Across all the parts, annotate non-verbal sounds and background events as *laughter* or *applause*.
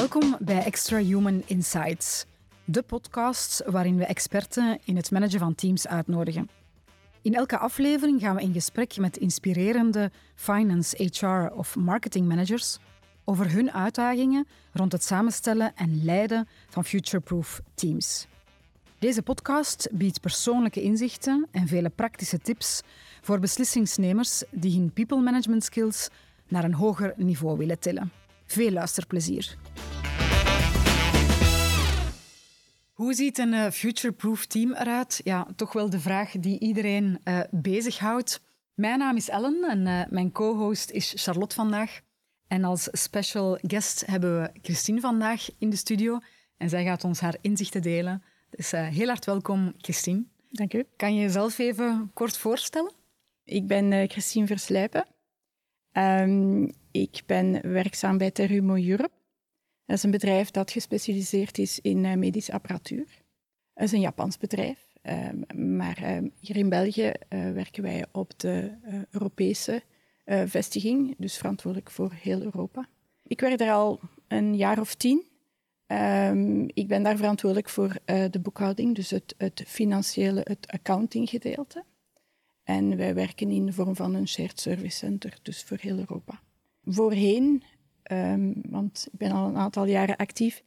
Welkom bij Extra Human Insights, de podcast waarin we experten in het managen van teams uitnodigen. In elke aflevering gaan we in gesprek met inspirerende finance, HR of marketing managers over hun uitdagingen rond het samenstellen en leiden van future-proof teams. Deze podcast biedt persoonlijke inzichten en vele praktische tips voor beslissingsnemers die hun people management skills naar een hoger niveau willen tillen. Veel luisterplezier. Hoe ziet een uh, future-proof team eruit? Ja, toch wel de vraag die iedereen uh, bezighoudt. Mijn naam is Ellen en uh, mijn co-host is Charlotte vandaag. En als special guest hebben we Christine vandaag in de studio. En zij gaat ons haar inzichten delen. Dus heel hart welkom, Christine. Dank u. Kan je jezelf even kort voorstellen? Ik ben Christine Verslijpen. Um, ik ben werkzaam bij Terumo Europe. Dat is een bedrijf dat gespecialiseerd is in uh, medische apparatuur. Dat is een Japans bedrijf. Um, maar um, hier in België uh, werken wij op de uh, Europese vestiging, dus verantwoordelijk voor heel Europa. Ik werk daar al een jaar of tien. ik ben daar verantwoordelijk voor de boekhouding, dus het, het financiële, het accounting gedeelte. En wij werken in de vorm van een shared service center, dus voor heel Europa. Voorheen, um, want ik ben al een aantal jaren actief,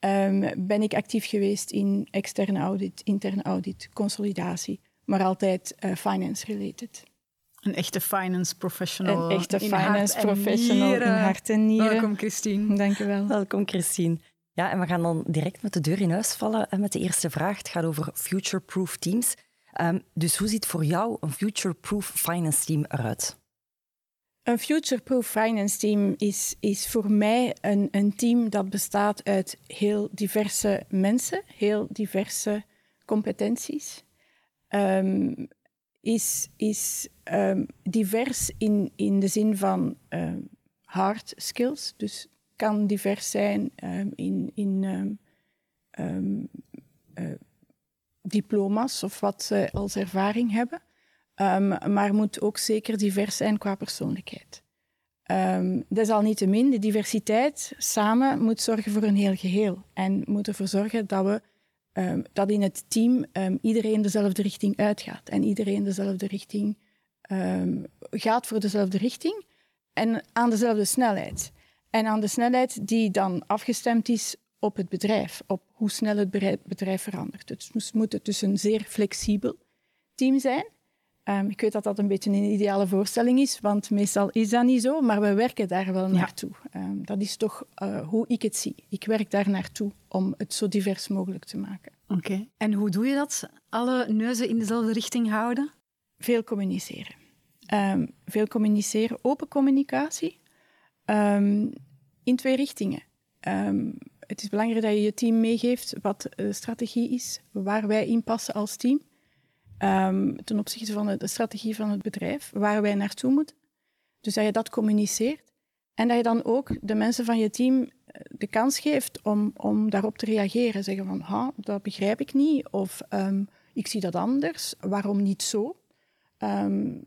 um, ben ik actief geweest in externe audit, interne audit, consolidatie, maar altijd uh, finance-related. Een echte finance professional. Een echte finance professional in hart en nieren. Welkom, Christine. Dank je wel. Welkom, Christine. Ja, en we gaan dan direct met de deur in huis vallen met de eerste vraag. Het gaat over future-proof teams. Um, dus hoe ziet voor jou een future-proof finance team eruit? Een future-proof finance team is, is voor mij een, een team dat bestaat uit heel diverse mensen, heel diverse competenties. Um, is is um, divers in, in de zin van hard skills, dus kan divers zijn in, in uh, diploma's of wat ze als ervaring hebben. Um, maar moet ook zeker divers zijn qua persoonlijkheid. Um, desalniettemin, de diversiteit samen moet zorgen voor een heel geheel. En moet ervoor zorgen dat, we, um, dat in het team iedereen dezelfde richting uitgaat. En iedereen dezelfde richting gaat voor dezelfde richting. En aan dezelfde snelheid. En aan de snelheid die dan afgestemd is op het bedrijf, op hoe snel het bedrijf verandert. Het moet dus een zeer flexibel team zijn. Um, ik weet dat dat een beetje een ideale voorstelling is, want meestal is dat niet zo, maar we werken daar wel naartoe. Um, dat is toch uh, hoe ik het zie. Ik werk daar naartoe om het zo divers mogelijk te maken. Oké. Okay. En hoe doe je dat? Alle neuzen in dezelfde richting houden? Veel communiceren. Um, veel communiceren, open communicatie. in twee richtingen het is belangrijk dat je je team meegeeft wat de strategie is, waar wij in passen als team, um, ten opzichte van de, strategie van het bedrijf, waar wij naartoe moeten. Dus dat je dat communiceert en dat je dan ook de mensen van je team eh, de kans geeft om, om daarop te reageren. Zeggen van, ha, dat begrijp ik niet, of um, ik zie dat anders, waarom niet zo? Um,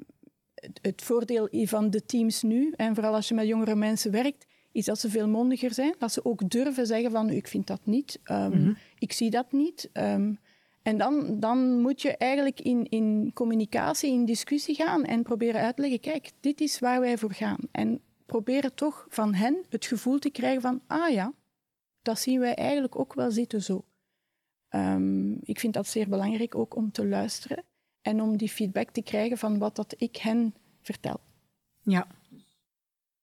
het, het voordeel van de teams nu, en vooral als je met jongere mensen werkt, is dat ze veel mondiger zijn. Dat ze ook durven zeggen van, ik vind dat niet, um, mm -hmm. ik zie dat niet. Um, en dan, dan moet je eigenlijk in, in communicatie, in discussie gaan en proberen uit te leggen, kijk, dit is waar wij voor gaan. En proberen toch van hen het gevoel te krijgen van, ah ja, dat zien wij eigenlijk ook wel zitten zo. Um, ik vind dat zeer belangrijk ook om te luisteren en om die feedback te krijgen van wat dat ik hen vertel. Ja,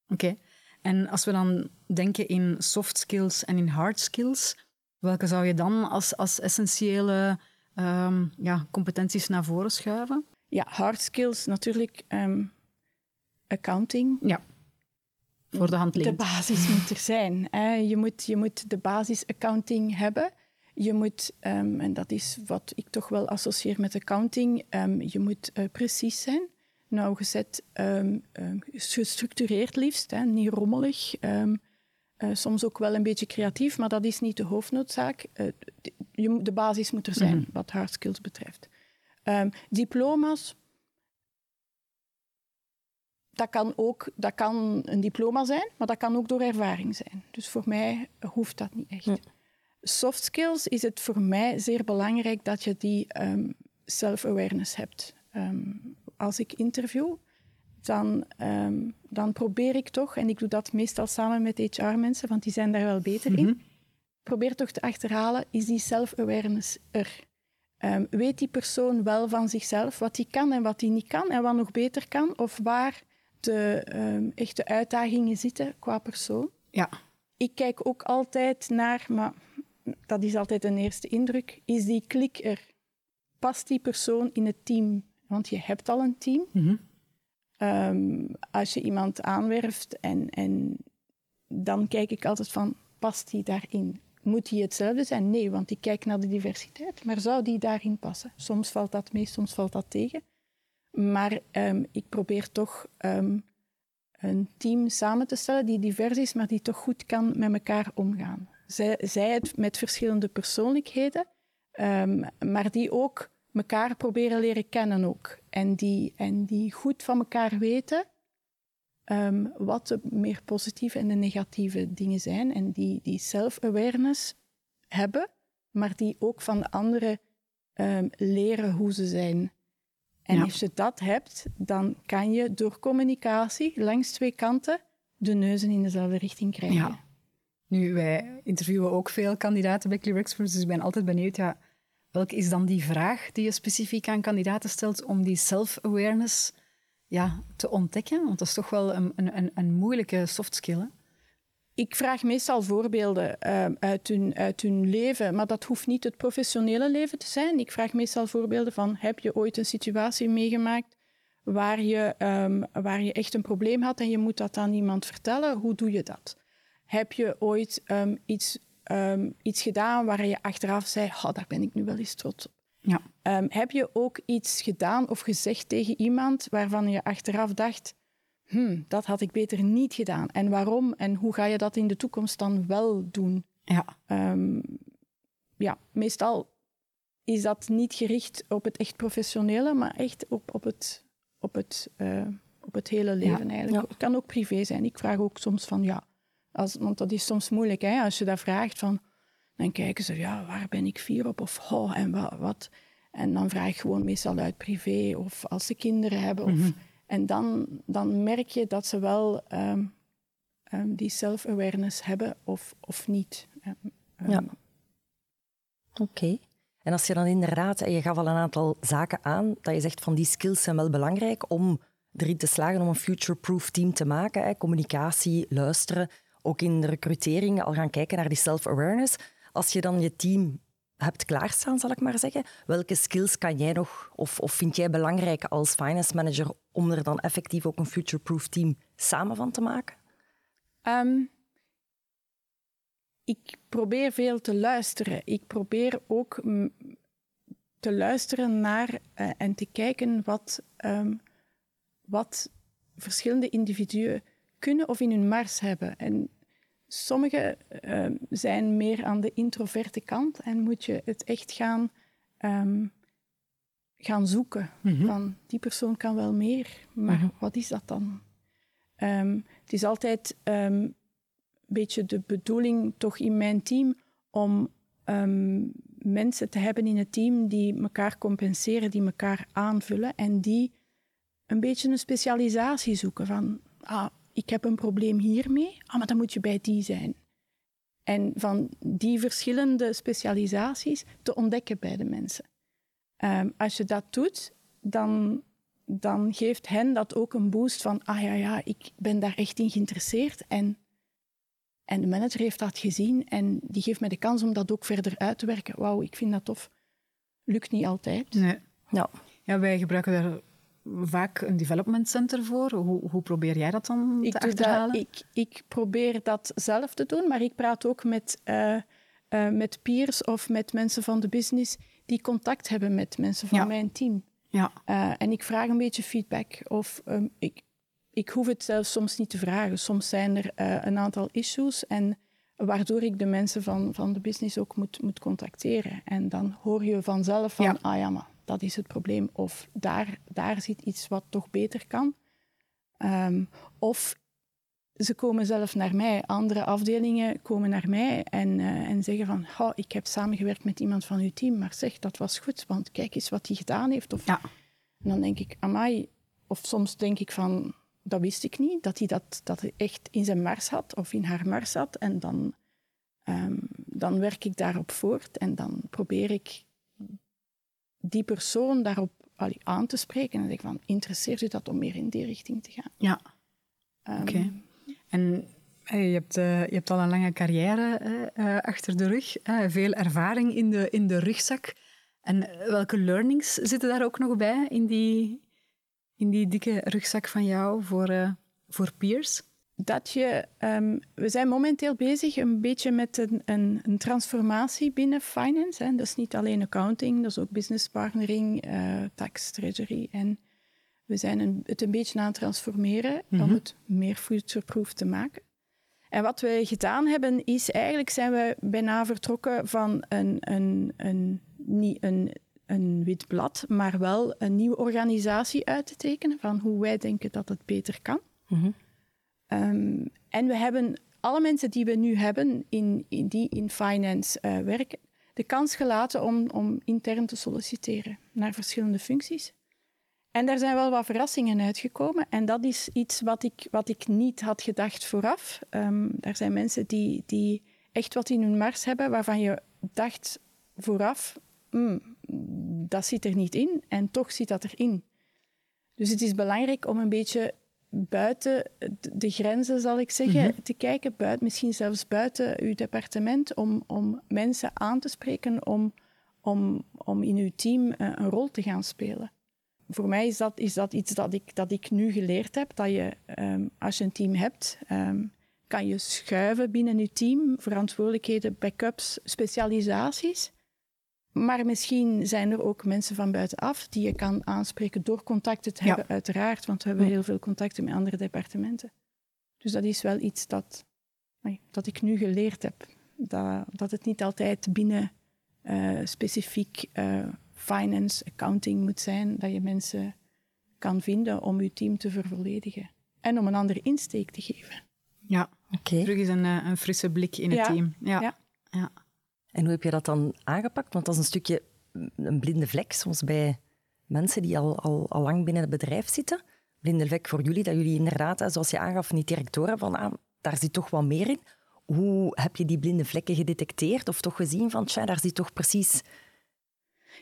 oké. Okay. En als we dan denken in soft skills en in hard skills, welke zou je dan als, als essentiële um, ja, competenties naar voren schuiven? Ja, hard skills natuurlijk. Um, accounting. Ja. Voor de hand De basis moet er zijn. Hè. Je, moet, je moet de basis accounting hebben. Je moet, um, en dat is wat ik toch wel associeer met accounting, je moet uh, precies zijn nauwgezet, um, um, gestructureerd liefst, hè, niet rommelig. Um, uh, soms ook wel een beetje creatief, maar dat is niet de hoofdnoodzaak. Uh, de, de, basis moet er zijn, mm -hmm. wat hard skills betreft. diploma's, dat kan ook dat kan een diploma zijn, maar dat kan ook door ervaring zijn. Dus voor mij hoeft dat niet echt. Soft skills is het voor mij zeer belangrijk dat je die self-awareness hebt. Ehm, als ik interview, dan, um, dan probeer ik toch, en ik doe dat meestal samen met HR-mensen, want die zijn daar wel beter in, mhm. probeer toch te achterhalen, is die self-awareness er? Um, weet die persoon wel van zichzelf wat hij kan en wat hij niet kan en wat nog beter kan? Of waar de um, echte uitdagingen zitten qua persoon? Ja. Ik kijk ook altijd naar, maar dat is altijd een eerste indruk, is die klik er? Past die persoon in het team? Want je hebt al een team. Mm um, als je iemand aanwerft en, en dan kijk ik altijd van, past die daarin? Moet die hetzelfde zijn? Nee, want ik kijk naar de diversiteit. Maar zou die daarin passen? Soms valt dat mee, soms valt dat tegen. Maar um, ik probeer toch um, een team samen te stellen die divers is, maar die toch goed kan met elkaar omgaan. Zij, zij het met verschillende persoonlijkheden, um, maar die ook elkaar proberen leren kennen ook. En die, en die goed van elkaar weten um, wat de meer positieve en de negatieve dingen zijn. En die, die self-awareness hebben, maar die ook van de anderen um, leren hoe ze zijn. En als je dat hebt, dan kan je door communicatie langs twee kanten de neuzen in dezelfde richting krijgen. Ja. Nu, wij interviewen ook veel kandidaten bij Clear Experts, dus ik ben altijd benieuwd, ja, welke is dan die vraag die je specifiek aan kandidaten stelt om die self-awareness ja, te ontdekken? Want dat is toch wel een, een, een moeilijke soft skill. Ik vraag meestal voorbeelden uh, uit, hun, uit hun leven, maar dat hoeft niet het professionele leven te zijn. Ik vraag meestal voorbeelden van, heb je ooit een situatie meegemaakt waar je, um, waar je echt een probleem had en je moet dat aan iemand vertellen? Hoe doe je dat? Heb je ooit um, iets, um, iets gedaan waar je achteraf zei, oh, daar ben ik nu wel eens trots op? Ja. heb je ook iets gedaan of gezegd tegen iemand waarvan je achteraf dacht, hmm, dat had ik beter niet gedaan. En waarom? En hoe ga je dat in de toekomst dan wel doen? Ja. Um, ja, meestal is dat niet gericht op het echt professionele, maar echt op, op, het, op, het, uh, op het hele leven ja. eigenlijk. Het kan ook privé zijn. Ik vraag ook soms van, ja, als, want dat is soms moeilijk, hè, als je dat vraagt van, dan kijken ze, ja, waar ben ik fier op? Of, oh, en wat, wat? En dan vraag ik gewoon meestal uit privé, of als ze kinderen hebben, of... Mhm. En dan, dan merk je dat ze wel um, um, die self-awareness hebben of, of niet. Um, ja. Oké. En als je dan inderdaad, en je gaf al een aantal zaken aan, dat je zegt van die skills zijn wel belangrijk om erin te slagen om een future-proof team te maken. Hè. Communicatie, luisteren, ook in de recrutering al gaan kijken naar die self-awareness. Als je dan je team hebt klaarstaan, zal ik maar zeggen. Welke skills kan jij nog, of, of vind jij belangrijk als finance manager om er dan effectief ook een future-proof team samen van te maken? Um, ik probeer veel te luisteren. Ik probeer ook te luisteren naar uh, en te kijken wat, um, wat verschillende individuen kunnen of in hun mars hebben. En Sommigen uh, zijn meer aan de introverte kant en moet je het echt gaan, um, gaan zoeken. Mm Van die persoon kan wel meer, maar mm -hmm. wat is dat dan? Um, het is altijd um, een beetje de bedoeling, toch in mijn team, om mensen te hebben in het team die elkaar compenseren, die elkaar aanvullen en die een beetje een specialisatie zoeken. Van, ah, ik heb een probleem hiermee, ah, maar dan moet je bij die zijn. En van die verschillende specialisaties te ontdekken bij de mensen. Um, als je dat doet, dan, dan geeft hen dat ook een boost van, ah ja, ja, ik ben daar echt in geïnteresseerd. En, en de manager heeft dat gezien en die geeft mij de kans om dat ook verder uit te werken. Wauw, ik vind dat tof. Lukt niet altijd. Nee. Ja. ja, wij gebruiken daar vaak een development center voor. Hoe, hoe probeer jij dat dan ik te achterhalen? Dat, ik, ik probeer dat zelf te doen, maar ik praat ook met, uh, uh, met peers of met mensen van de business die contact hebben met mensen van mijn team. Ja. Uh, en ik vraag een beetje feedback. Of um, ik, ik hoef het zelfs soms niet te vragen. Soms zijn er een aantal issues en waardoor ik de mensen van, van de business ook moet, moet contacteren. En dan hoor je vanzelf van, ja. ah ja, maar dat is het probleem. Of daar, daar zit iets wat toch beter kan. Ehm, of ze komen zelf naar mij. Andere afdelingen komen naar mij en, eh, en zeggen van oh, ik heb samengewerkt met iemand van uw team, maar zeg, dat was goed, want kijk eens wat hij gedaan heeft. Of, Ja. En dan denk ik, amai. Of soms denk ik van, dat wist ik niet, dat hij dat, dat hij echt in zijn mars had of in haar mars had. En dan, ehm, dan werk ik daarop voort en dan probeer ik die persoon daarop allee, aan te spreken. En dan denk ik van, interesseert u dat om meer in die richting te gaan? Ja, Ehm, oké. En je hebt, eh, je hebt al een lange carrière eh, achter de rug, veel ervaring in de, in de rugzak. En eh, welke learnings zitten daar ook nog bij in die, in die dikke rugzak van jou voor, voor peers? Dat je, ehm, we zijn momenteel bezig een beetje met een, een, een transformatie binnen finance. Hè. Dat is niet alleen accounting, dat is ook business partnering, eh, tax, treasury. En we zijn een, het een beetje aan het transformeren om het meer future-proof te maken. En wat we gedaan hebben, is eigenlijk zijn we bijna vertrokken van een, een, een, niet een, een wit blad, maar wel een nieuwe organisatie uit te tekenen van hoe wij denken dat het beter kan. Ehm, en we hebben alle mensen die we nu hebben, in, in die in finance eh, werken, de kans gelaten om, om intern te solliciteren naar verschillende functies. En daar zijn wel wat verrassingen uitgekomen. En dat is iets wat ik, wat ik niet had gedacht vooraf. Ehm er zijn mensen die, die echt wat in hun mars hebben, waarvan je dacht vooraf, "Hmm, dat zit er niet in. En toch zit dat erin. Dus het is belangrijk om een beetje buiten de grenzen, zal ik zeggen, te kijken. Buiten, misschien zelfs buiten uw departement, om, om mensen aan te spreken om, om, om in uw team eh, een rol te gaan spelen. Voor mij is dat, is dat iets dat ik, dat ik nu geleerd heb. Dat je, ehm, als je een team hebt, ehm, kan je schuiven binnen je team. Verantwoordelijkheden, backups, specialisaties. Maar misschien zijn er ook mensen van buitenaf die je kan aanspreken door contacten te Ja. hebben, uiteraard. Want we hebben heel veel contacten met andere departementen. Dus dat is wel iets dat, dat ik nu geleerd heb. Dat, dat het niet altijd binnen eh, specifiek eh, finance, accounting moet zijn. Dat je mensen kan vinden om je team te vervolledigen. En om een andere insteek te geven. Ja, Oké. terug eens een, eh, een frisse blik in het Ja. team. Ja. Ja. Ja. En hoe heb je dat dan aangepakt? Want dat is een stukje een blinde vlek soms bij mensen die al, al, al lang binnen het bedrijf zitten. Blinde vlek voor jullie, dat jullie inderdaad, zoals je aangaf, niet direct horen van ah, daar zit toch wat meer in. Hoe heb je die blinde vlekken gedetecteerd of toch gezien van tja, daar zit toch precies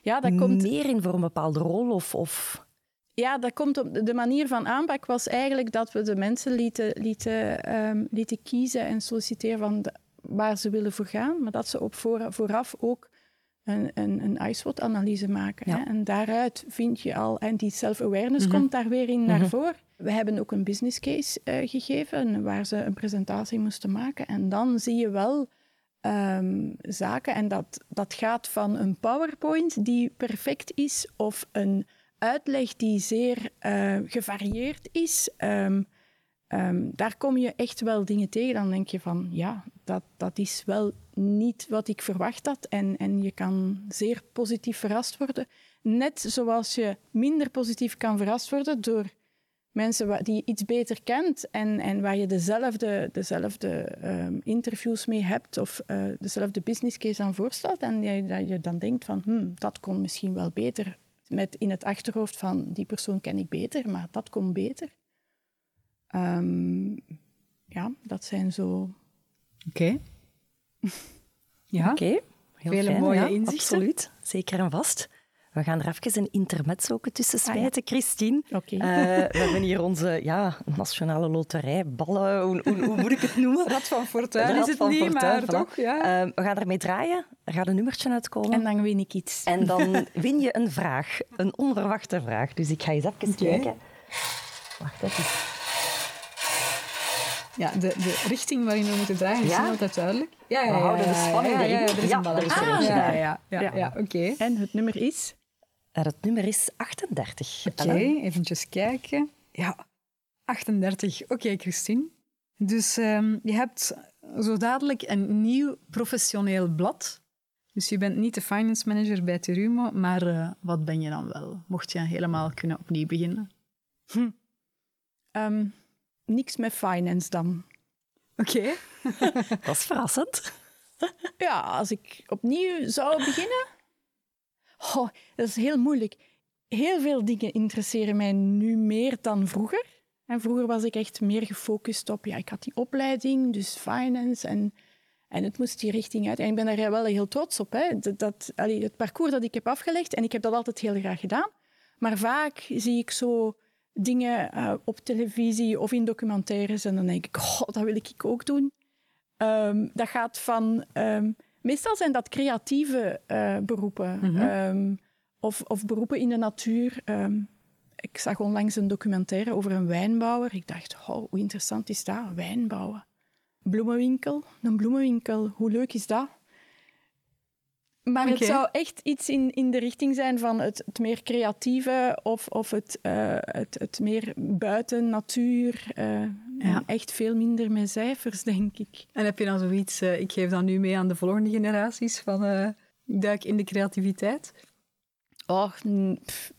Ja, dat komt, meer in voor een bepaalde rol? Of, of... ja, dat komt op de manier van aanpak was eigenlijk dat we de mensen lieten, lieten, ehm, lieten kiezen en solliciteren van de- waar ze willen voor gaan, maar dat ze op voor, vooraf ook een, een, een ISWOT-analyse maken. Ja. Hè? En daaruit vind je al, en die self-awareness komt daar weer in naar voren. We hebben ook een business case eh, gegeven waar ze een presentatie moesten maken. En dan zie je wel ehm, zaken, en dat, dat gaat van een PowerPoint die perfect is, of een uitleg die zeer eh, gevarieerd is. Ehm, ehm, daar kom je echt wel dingen tegen. Dan denk je van, ja, dat, dat is wel niet wat ik verwacht had. En, en je kan zeer positief verrast worden. Net zoals je minder positief kan verrast worden door mensen die je iets beter kent en, en waar je dezelfde, dezelfde ehm, interviews mee hebt of eh, dezelfde business case aan voorstelt. En dat je dan denkt van, hmm, dat kon misschien wel beter. Met in het achterhoofd van, die persoon ken ik beter, maar dat kon beter. Ehm, ja, dat zijn zo... Oké. *laughs* Ja. Oké, heel Vele fijn, mooie ja, inzichten. Absoluut, zeker en vast. We gaan er even een intermezzo tussen Ah, ja. smijten, Christine. Oké. Eh, we hebben hier onze ja, nationale loterij, ballen, hoe, hoe, hoe moet ik het noemen? Rad van Fortuin Rad is het van niet, Fortuin, maar voilà. toch? Ja. Eh, we gaan ermee draaien. Er gaat een nummertje uitkomen. En dan win ik iets. En dan *laughs* win je een vraag, een onverwachte vraag. Dus ik ga eens even kijken. Wacht even. Ja, de, de richting waarin we moeten draaien is Ja? niet altijd duidelijk. Ja, We houden de spanning ja, ja, erin. ja, er is Ja, een ja, ja, ja, ja, Ja. ja, oké. En het nummer is... Het nummer is 38. Oké, eventjes kijken. Ja, 38. Oké, Christine. Dus ehm, je hebt zo dadelijk een nieuw professioneel blad. Dus je bent niet de finance manager bij Terumo, maar eh, wat ben je dan wel? Mocht je helemaal kunnen opnieuw beginnen. Ehm, niks met finance dan. Oké. *laughs* Dat is verrassend. Ja, als ik opnieuw zou beginnen... Oh, dat is heel moeilijk. Heel veel dingen interesseren mij nu meer dan vroeger. En vroeger was ik echt meer gefocust op... Ja, ik had die opleiding, dus finance en... En het moest die richting uit. En ik ben daar wel heel trots op. Hè. Dat, dat, allee, het parcours dat ik heb afgelegd, en ik heb dat altijd heel graag gedaan. Maar vaak zie ik zo dingen uh, op televisie of in documentaires en dan denk ik, oh, dat wil ik ook doen. Um, dat gaat van... Um, meestal zijn dat creatieve uh, beroepen. Mm -hmm. um, of, of, beroepen in de natuur. ik zag onlangs een documentaire over een wijnbouwer. Ik dacht, oh, hoe interessant is dat, wijnbouwen. Bloemenwinkel, een bloemenwinkel, hoe leuk is dat? Maar okay. het zou echt iets in, in de richting zijn van het, het meer creatieve of, of het, uh, het, het meer buiten natuur. Uh, ja. Echt veel minder met cijfers, denk ik. En heb je dan zoiets, uh, ik geef dat nu mee aan de volgende generaties, van ik duik in de creativiteit? Oh, pff,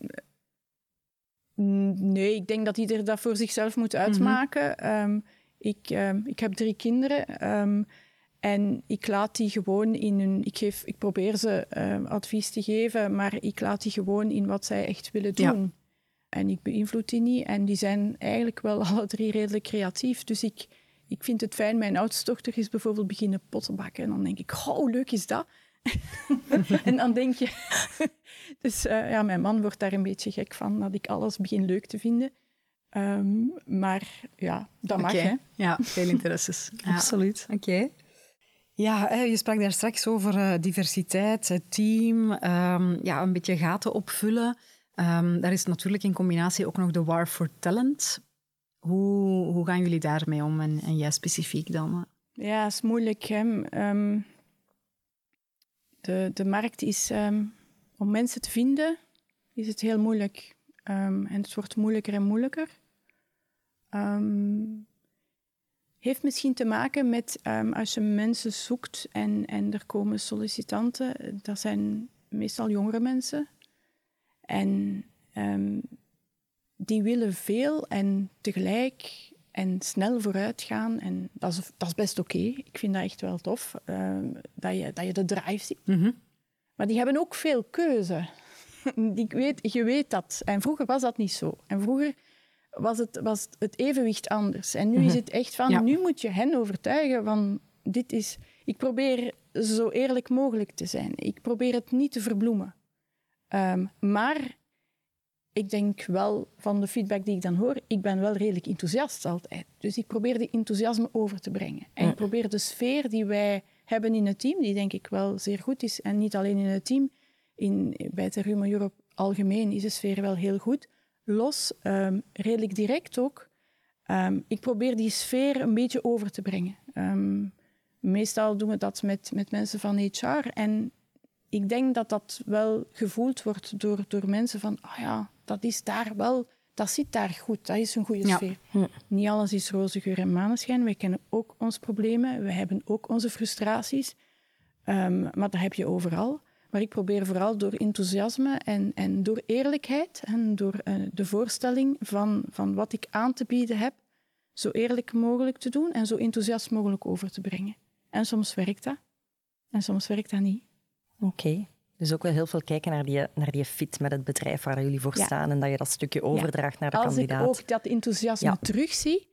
nee, ik denk dat ieder dat voor zichzelf moet uitmaken. Mm -hmm. um, ik, um, ik heb drie kinderen. Um, en ik laat die gewoon in hun. Ik, geef, ik probeer ze uh, advies te geven, maar ik laat die gewoon in wat zij echt willen doen. Ja. En ik beïnvloed die niet. En die zijn eigenlijk wel *laughs* alle drie redelijk creatief. Dus ik, ik vind het fijn. Mijn oudste dochter is bijvoorbeeld beginnen potten bakken. En dan denk ik, oh, hoe leuk is dat? *laughs* en dan denk je... *laughs* dus uh, ja, mijn man wordt daar een beetje gek van, dat ik alles begin leuk te vinden. Um, maar ja, dat okay. mag, hè. Ja, veel interesses. ja. Absoluut. Oké. Okay. Ja, je sprak daar straks over uh, diversiteit, het team, um, ja, een beetje gaten opvullen. Um, daar is natuurlijk in combinatie ook nog de War for Talent. Hoe, hoe gaan jullie daarmee om en, en jij specifiek dan? Ja, het is moeilijk. Um, de, de markt is, om mensen te vinden, is het heel moeilijk. en het wordt moeilijker en moeilijker heeft misschien te maken met um, als je mensen zoekt en, en er komen sollicitanten, dat zijn meestal jongere mensen. En um, die willen veel en tegelijk en snel vooruit gaan. En dat is, dat is best oké. Okay. Ik vind dat echt wel tof, um, dat, je, dat je de drive ziet. Mm -hmm. Maar die hebben ook veel keuze. *laughs* Die weet, je weet dat. En vroeger was dat niet zo. En vroeger was het, was het evenwicht anders. En nu mm -hmm. is het echt van, ja. nu moet je hen overtuigen van, dit is... Ik probeer zo eerlijk mogelijk te zijn. Ik probeer het niet te verbloemen. Um, maar ik denk wel van de feedback die ik dan hoor, ik ben wel redelijk enthousiast altijd. Dus ik probeer die enthousiasme over te brengen. En ik probeer de sfeer die wij hebben in het team, die denk ik wel zeer goed is, en niet alleen in het team, in, bij Terumo Europe algemeen is de sfeer wel heel goed, los, um, redelijk direct ook. Um, ik probeer die sfeer een beetje over te brengen. Um, meestal doen we dat met, met mensen van HR. En ik denk dat dat wel gevoeld wordt door, door mensen van, ah oh ja, dat is daar wel, dat zit daar goed, dat is een goede ja. sfeer. Hm. Niet alles is roze geur en maneschijn. Wij kennen ook onze problemen, we hebben ook onze frustraties. maar dat heb je overal. Maar ik probeer vooral door enthousiasme en, en door eerlijkheid en door uh, de voorstelling van, van wat ik aan te bieden heb, zo eerlijk mogelijk te doen en zo enthousiast mogelijk over te brengen. En soms werkt dat. En soms werkt dat niet. Oké. Okay. Dus ook wel heel veel kijken naar die, naar die fit met het bedrijf waar jullie voor ja. staan en dat je dat stukje overdraagt ja. naar de Als kandidaat. Als ik ook dat enthousiasme ja. terugzie,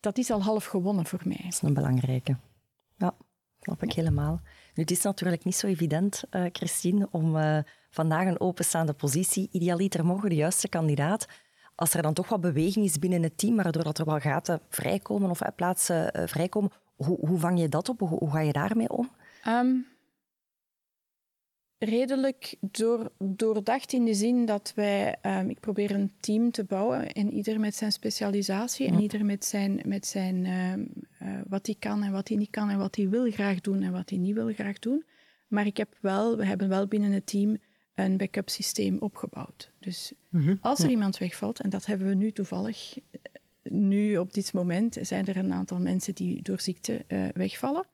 dat is al half gewonnen voor mij. Dat is een belangrijke. Ja, snap ik helemaal. Nu, het is natuurlijk niet zo evident, uh, Christine, om uh, vandaag een openstaande positie, idealiter mogen de juiste kandidaat, als er dan toch wat beweging is binnen het team, waardoor dat er wel gaten vrijkomen of uh, plaatsen vrijkomen, hoe, hoe, vang je dat op? Hoe, ga je daarmee om? Um, redelijk door, doordacht in de zin dat wij... Um, ik probeer een team te bouwen en ieder met zijn specialisatie en ieder met zijn, met zijn um, uh, wat hij kan en wat hij niet kan en wat hij wil graag doen en wat hij niet wil graag doen. Maar ik heb wel, we hebben wel binnen het team een backup systeem opgebouwd. Dus mm -hmm. als er ja. iemand wegvalt, en dat hebben we nu toevallig, nu op dit moment zijn er een aantal mensen die door ziekte uh, wegvallen.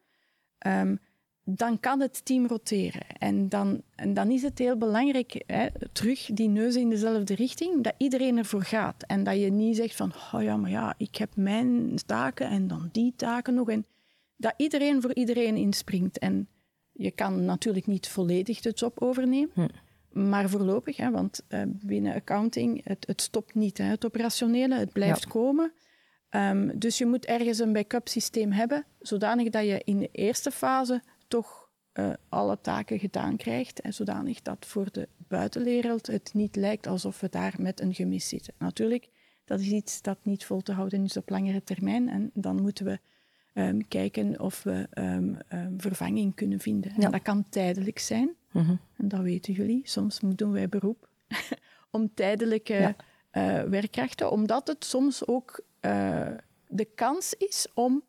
Um, dan kan het team roteren. En dan, en dan is het heel belangrijk, hè, terug die neus in dezelfde richting, dat iedereen ervoor gaat. En dat je niet zegt van, oh ja, maar ja, ik heb mijn taken en dan die taken nog. En dat iedereen voor iedereen inspringt. En je kan natuurlijk niet volledig de job overnemen, hm. maar voorlopig, hè, want uh, binnen accounting, het, het stopt niet, hè, het operationele, het blijft komen. Um, dus je moet ergens een backup systeem hebben, zodanig dat je in de eerste fase toch uh, alle taken gedaan krijgt en zodanig dat voor de buitenwereld het niet lijkt alsof we daar met een gemis zitten. Natuurlijk, dat is iets dat niet vol te houden is op langere termijn en dan moeten we um, kijken of we um, vervanging kunnen vinden. En dat kan tijdelijk zijn, mhm. en dat weten jullie. Soms doen wij beroep *laughs* om tijdelijke ja. uh, werkkrachten, omdat het soms ook uh, de kans is om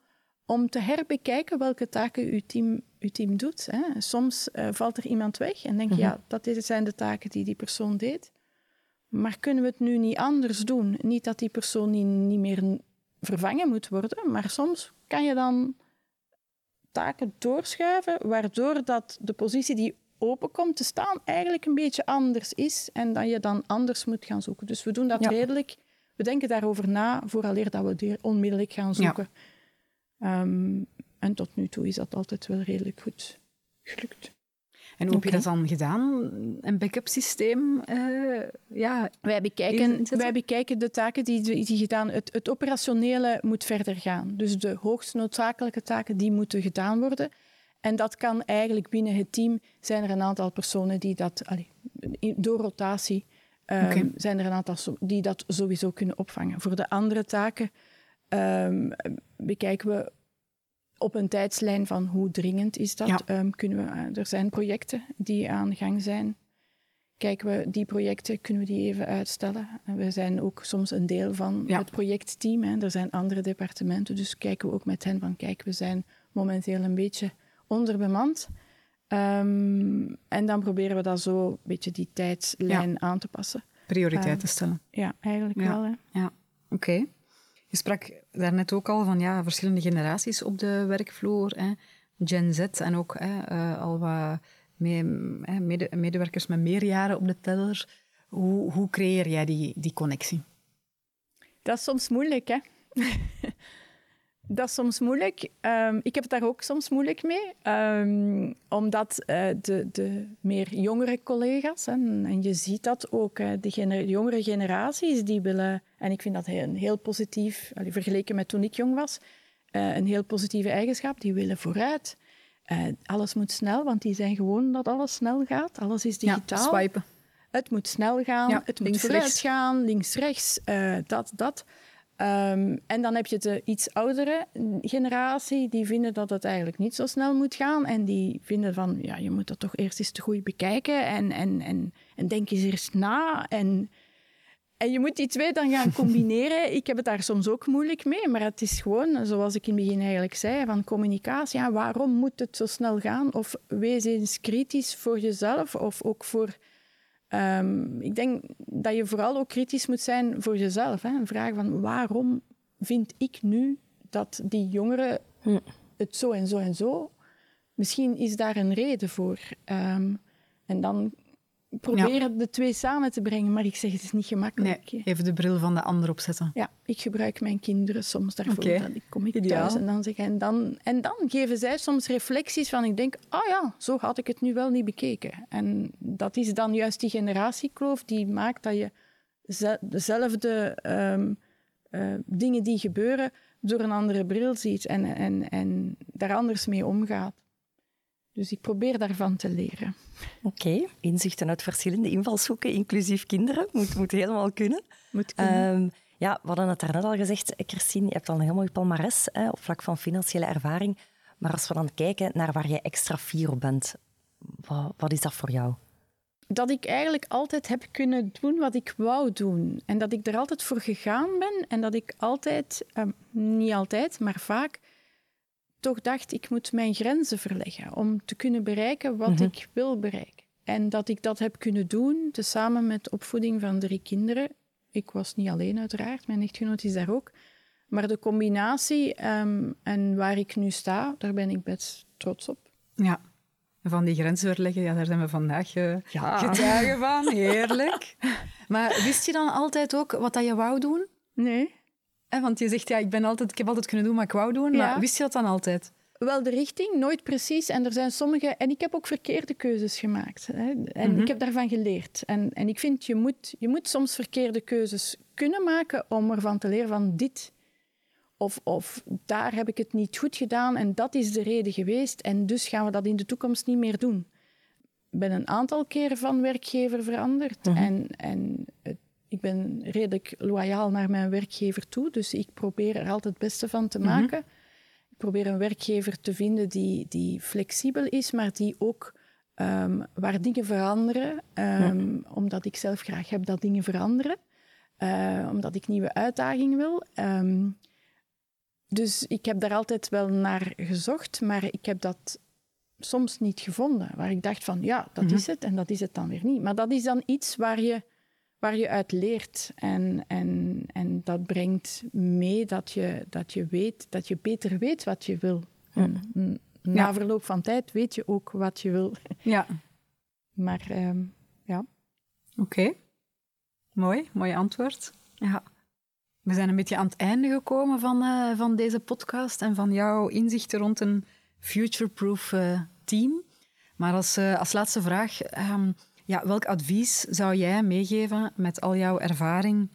om te herbekijken welke taken uw team, uw team doet. Hè. Soms uh, valt er iemand weg en denk je, mhm. ja, dat zijn de taken die die persoon deed. Maar kunnen we het nu niet anders doen? Niet dat die persoon niet, niet meer vervangen moet worden, maar soms kan je dan taken doorschuiven, waardoor dat de positie die open komt te staan eigenlijk een beetje anders is en dat je dan anders moet gaan zoeken. Dus we doen dat redelijk. We denken daarover na vooraleer dat we onmiddellijk gaan zoeken. Ja. Um, en tot nu toe is dat altijd wel redelijk goed gelukt. En hoe heb je dat dan gedaan? Een backup systeem? Uh, ja, wij, bekijken, wij bekijken de taken die, die gedaan... Het, het operationele moet verder gaan. Dus de hoogst noodzakelijke taken, die moeten gedaan worden. En dat kan eigenlijk binnen het team... zijn er een aantal personen die dat... Allez, door rotatie um, zijn er een aantal die dat sowieso kunnen opvangen. Voor de andere taken um, bekijken we op een tijdslijn van hoe dringend is dat. Um, kunnen we, eh, er zijn projecten die aan gang zijn. Kijken we die projecten, kunnen we die even uitstellen. En we zijn ook soms een deel van het projectteam. Hè. Er zijn andere departementen, dus kijken we ook met hen van kijk, we zijn momenteel een beetje onderbemand. Um, en dan proberen we dat zo een beetje die tijdslijn aan te passen. Prioriteiten stellen. Ja, eigenlijk wel. Hè. Ja, oké. Je sprak daarnet ook al van ja, verschillende generaties op de werkvloer. Hè. Gen Z en ook hè, uh, al wat medewerkers met meer jaren op de teller. Hoe, hoe creëer jij die, die connectie? Dat is soms moeilijk, hè? *laughs* Dat is soms moeilijk. Um, ik heb het daar ook soms moeilijk mee. Um, omdat uh, de, de meer jongere collega's, en, en je ziet dat ook, uh, de, gener jongere generaties, die willen, en ik vind dat een heel positief, allee, vergeleken met toen ik jong was, uh, een heel positieve eigenschap, die willen vooruit. alles moet snel, want die zijn gewoon dat alles snel gaat. Alles is digitaal. Ja, swipen. Het moet snel gaan, ja, het moet vooruit gaan, links, rechts, dat, dat. Um, en dan heb je de iets oudere generatie, die vinden dat het eigenlijk niet zo snel moet gaan. En die vinden van, ja, je moet dat toch eerst eens te goed bekijken en, en, en, en denk eens eerst na. En, en je moet die twee dan gaan *laughs* combineren. ik heb het daar soms ook moeilijk mee, maar het is gewoon, zoals ik in het begin eigenlijk zei, van communicatie. Ja, waarom moet het zo snel gaan? Of wees eens kritisch voor jezelf of ook voor Um, ik denk dat je vooral ook kritisch moet zijn voor jezelf. Hè? Een vraag van waarom vind ik nu dat die jongeren hm. het zo en zo en zo... Misschien is daar een reden voor. Um, en dan proberen de twee samen te brengen, maar ik zeg het is niet gemakkelijk. Nee, even de bril van de ander opzetten. Ja, ik gebruik mijn kinderen soms daarvoor. Okay. Dan kom ik thuis en dan zeg en dan, en dan geven zij soms reflecties van ik denk, ah oh ja, zo had ik het nu wel niet bekeken. En dat is dan juist die generatiekloof die maakt dat je dezelfde um, uh, dingen die gebeuren door een andere bril ziet en, en, en daar anders mee omgaat. Dus ik probeer daarvan te leren. Oké, inzichten uit verschillende invalshoeken, inclusief kinderen, moet, moet helemaal kunnen. Moet kunnen. Um, ja, we hadden het daarnet al gezegd, Christine, je hebt al een heel mooi palmares hè, op vlak van financiële ervaring. Maar als we dan kijken naar waar je extra fier op bent, wat, wat is dat voor jou? dat ik eigenlijk altijd heb kunnen doen wat ik wou doen. En dat ik er altijd voor gegaan ben en dat ik altijd, um, niet altijd, maar vaak toch dacht, ik moet mijn grenzen verleggen om te kunnen bereiken wat mhm. ik wil bereiken. En dat ik dat heb kunnen doen, tezamen met opvoeding van drie kinderen. Ik was niet alleen uiteraard, mijn echtgenoot is daar ook. Maar de combinatie um, en waar ik nu sta, daar ben ik best trots op. Ja. En van die grenzen verleggen, ja, daar zijn we vandaag uh, getuigen van. Heerlijk. maar wist je dan altijd ook wat dat je wou doen? Nee. Want je zegt, ja, ik, ben altijd, ik heb altijd kunnen doen wat ik wou doen. Maar wist je dat dan altijd? Wel, de richting, nooit precies. En er zijn sommige... En ik heb ook verkeerde keuzes gemaakt. Hè. En mhm. ik heb daarvan geleerd. En, en ik vind, je moet, je moet soms verkeerde keuzes kunnen maken om ervan te leren van dit... Of, of daar heb ik het niet goed gedaan en dat is de reden geweest. En dus gaan we dat in de toekomst niet meer doen. Ik ben een aantal keren van werkgever veranderd. Mhm. En, en ik ben redelijk loyaal naar mijn werkgever toe. Dus ik probeer er altijd het beste van te mhm. maken probeer een werkgever te vinden die, die flexibel is, maar die ook um, waar dingen veranderen, um, omdat ik zelf graag heb dat dingen veranderen, uh, omdat ik nieuwe uitdagingen wil. Um, dus ik heb daar altijd wel naar gezocht, maar ik heb dat soms niet gevonden. Waar ik dacht van, ja, dat mhm. is het en dat is het dan weer niet. Maar dat is dan iets waar je waar je uit leert. En, en, en dat brengt mee dat je, dat je weet, dat je beter weet wat je wil. Na verloop van tijd weet je ook wat je wil. Ja. *laughs* Maar ehm, ja. Oké. Mooi, mooi antwoord. Ja. We zijn een beetje aan het einde gekomen van, uh, van deze podcast en van jouw inzichten rond een future-proof uh, team. Maar als, uh, als laatste vraag, um, ja, welk advies zou jij meegeven met al jouw ervaring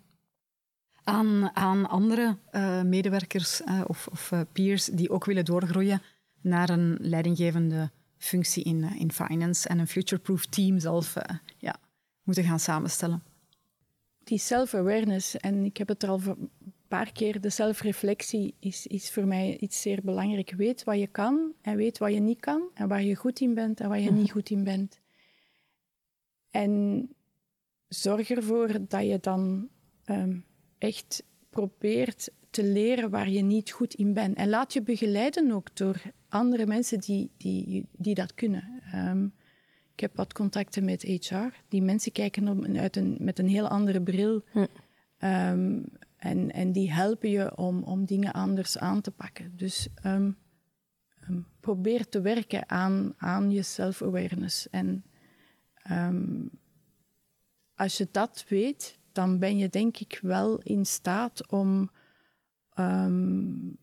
aan, aan andere uh, medewerkers uh, of, of uh, peers die ook willen doorgroeien naar een leidinggevende functie in, in finance en een future-proof team zelf ja, moeten gaan samenstellen? Die self-awareness, en ik heb het er al een paar keer, de zelfreflectie is, is voor mij iets zeer belangrijk. Weet wat je kan en weet wat je niet kan en waar je goed in bent en waar je niet goed in bent. En zorg ervoor dat je dan ehm, echt probeert te leren waar je niet goed in bent. En laat je begeleiden ook door andere mensen die, die, die dat kunnen. Ehm, ik heb wat contacten met HR. Die mensen kijken op, uit een, met een heel andere bril. Hm. Ehm, en, en die helpen je om, om dingen anders aan te pakken. Dus probeer te werken aan, aan je self-awareness. En Um, als je dat weet, dan ben je denk ik wel in staat om, um,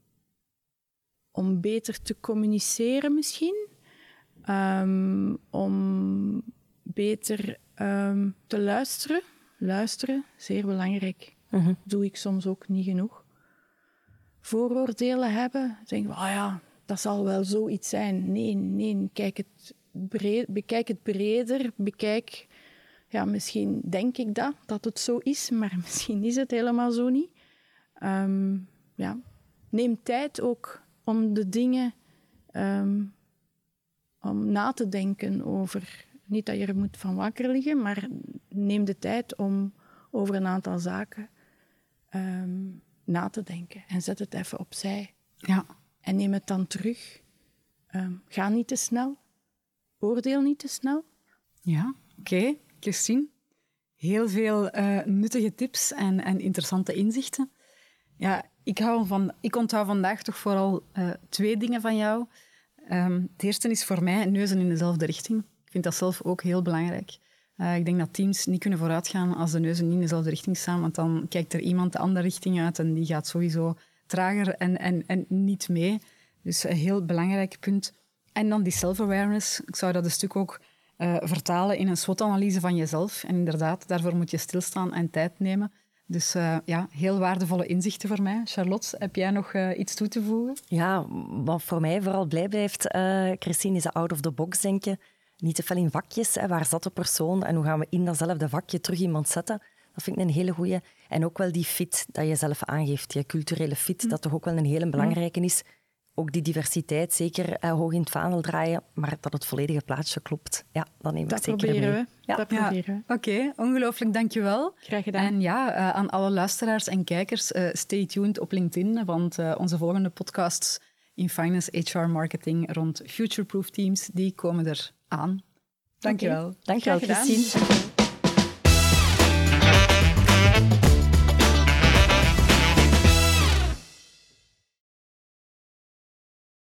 om beter te communiceren misschien. Um, om beter te luisteren. Luisteren, zeer belangrijk. Uh Doe ik soms ook niet genoeg. Vooroordelen hebben. Denk oh ja, dat zal wel zoiets zijn. Nee, nee, kijk het bekijk het breder, bekijk, ja, misschien denk ik dat, dat het zo is, maar *laughs* misschien is het helemaal zo niet. Ehm, ja. Neem tijd ook om de dingen ehm, om na te denken over. Niet dat je er moet van wakker liggen, maar neem de tijd om over een aantal zaken ehm, na te denken. En zet het even opzij. Ja. En neem het dan terug. ga niet te snel. Oordeel niet te snel. Ja, oké. Okay. Christine, heel veel uh, nuttige tips en, en interessante inzichten. Ja, ik, hou van, ik onthoud vandaag toch vooral uh, twee dingen van jou. Um, het eerste is voor mij neuzen in dezelfde richting. Ik vind dat zelf ook heel belangrijk. Uh, ik denk dat teams niet kunnen vooruitgaan als de neuzen niet in dezelfde richting staan, want dan kijkt er iemand de andere richting uit en die gaat sowieso trager en, en, en niet mee. Dus een heel belangrijk punt. En dan die self-awareness. Ik zou dat een stuk ook uh, vertalen in een SWOT-analyse van jezelf. En inderdaad, daarvoor moet je stilstaan en tijd nemen. Dus uh, ja, heel waardevolle inzichten voor mij. Charlotte, heb jij nog uh, iets toe te voegen? Ja, wat voor mij vooral blij blijft, Christine, is out of the box denken. Niet te veel in vakjes. Hè. Waar zat de persoon en hoe gaan we in datzelfde vakje terug iemand zetten? Dat vind ik een hele goeie. En ook wel die fit dat je zelf aangeeft, je culturele fit, hm. dat toch ook wel een hele belangrijke is ook die diversiteit zeker uh, hoog in het vaandel draaien, maar dat het volledige plaatje klopt. Ja, dan neem ik dat zeker proberen mee. We. Ja. Dat proberen we. Oké, ongelooflijk, dankjewel. Graag gedaan. En ja, uh, aan alle luisteraars en kijkers, uh, stay tuned op LinkedIn, want onze volgende podcasts in Finance HR Marketing rond future-proof teams, die komen er aan. Dankjewel. Okay. Dankjewel, Christine.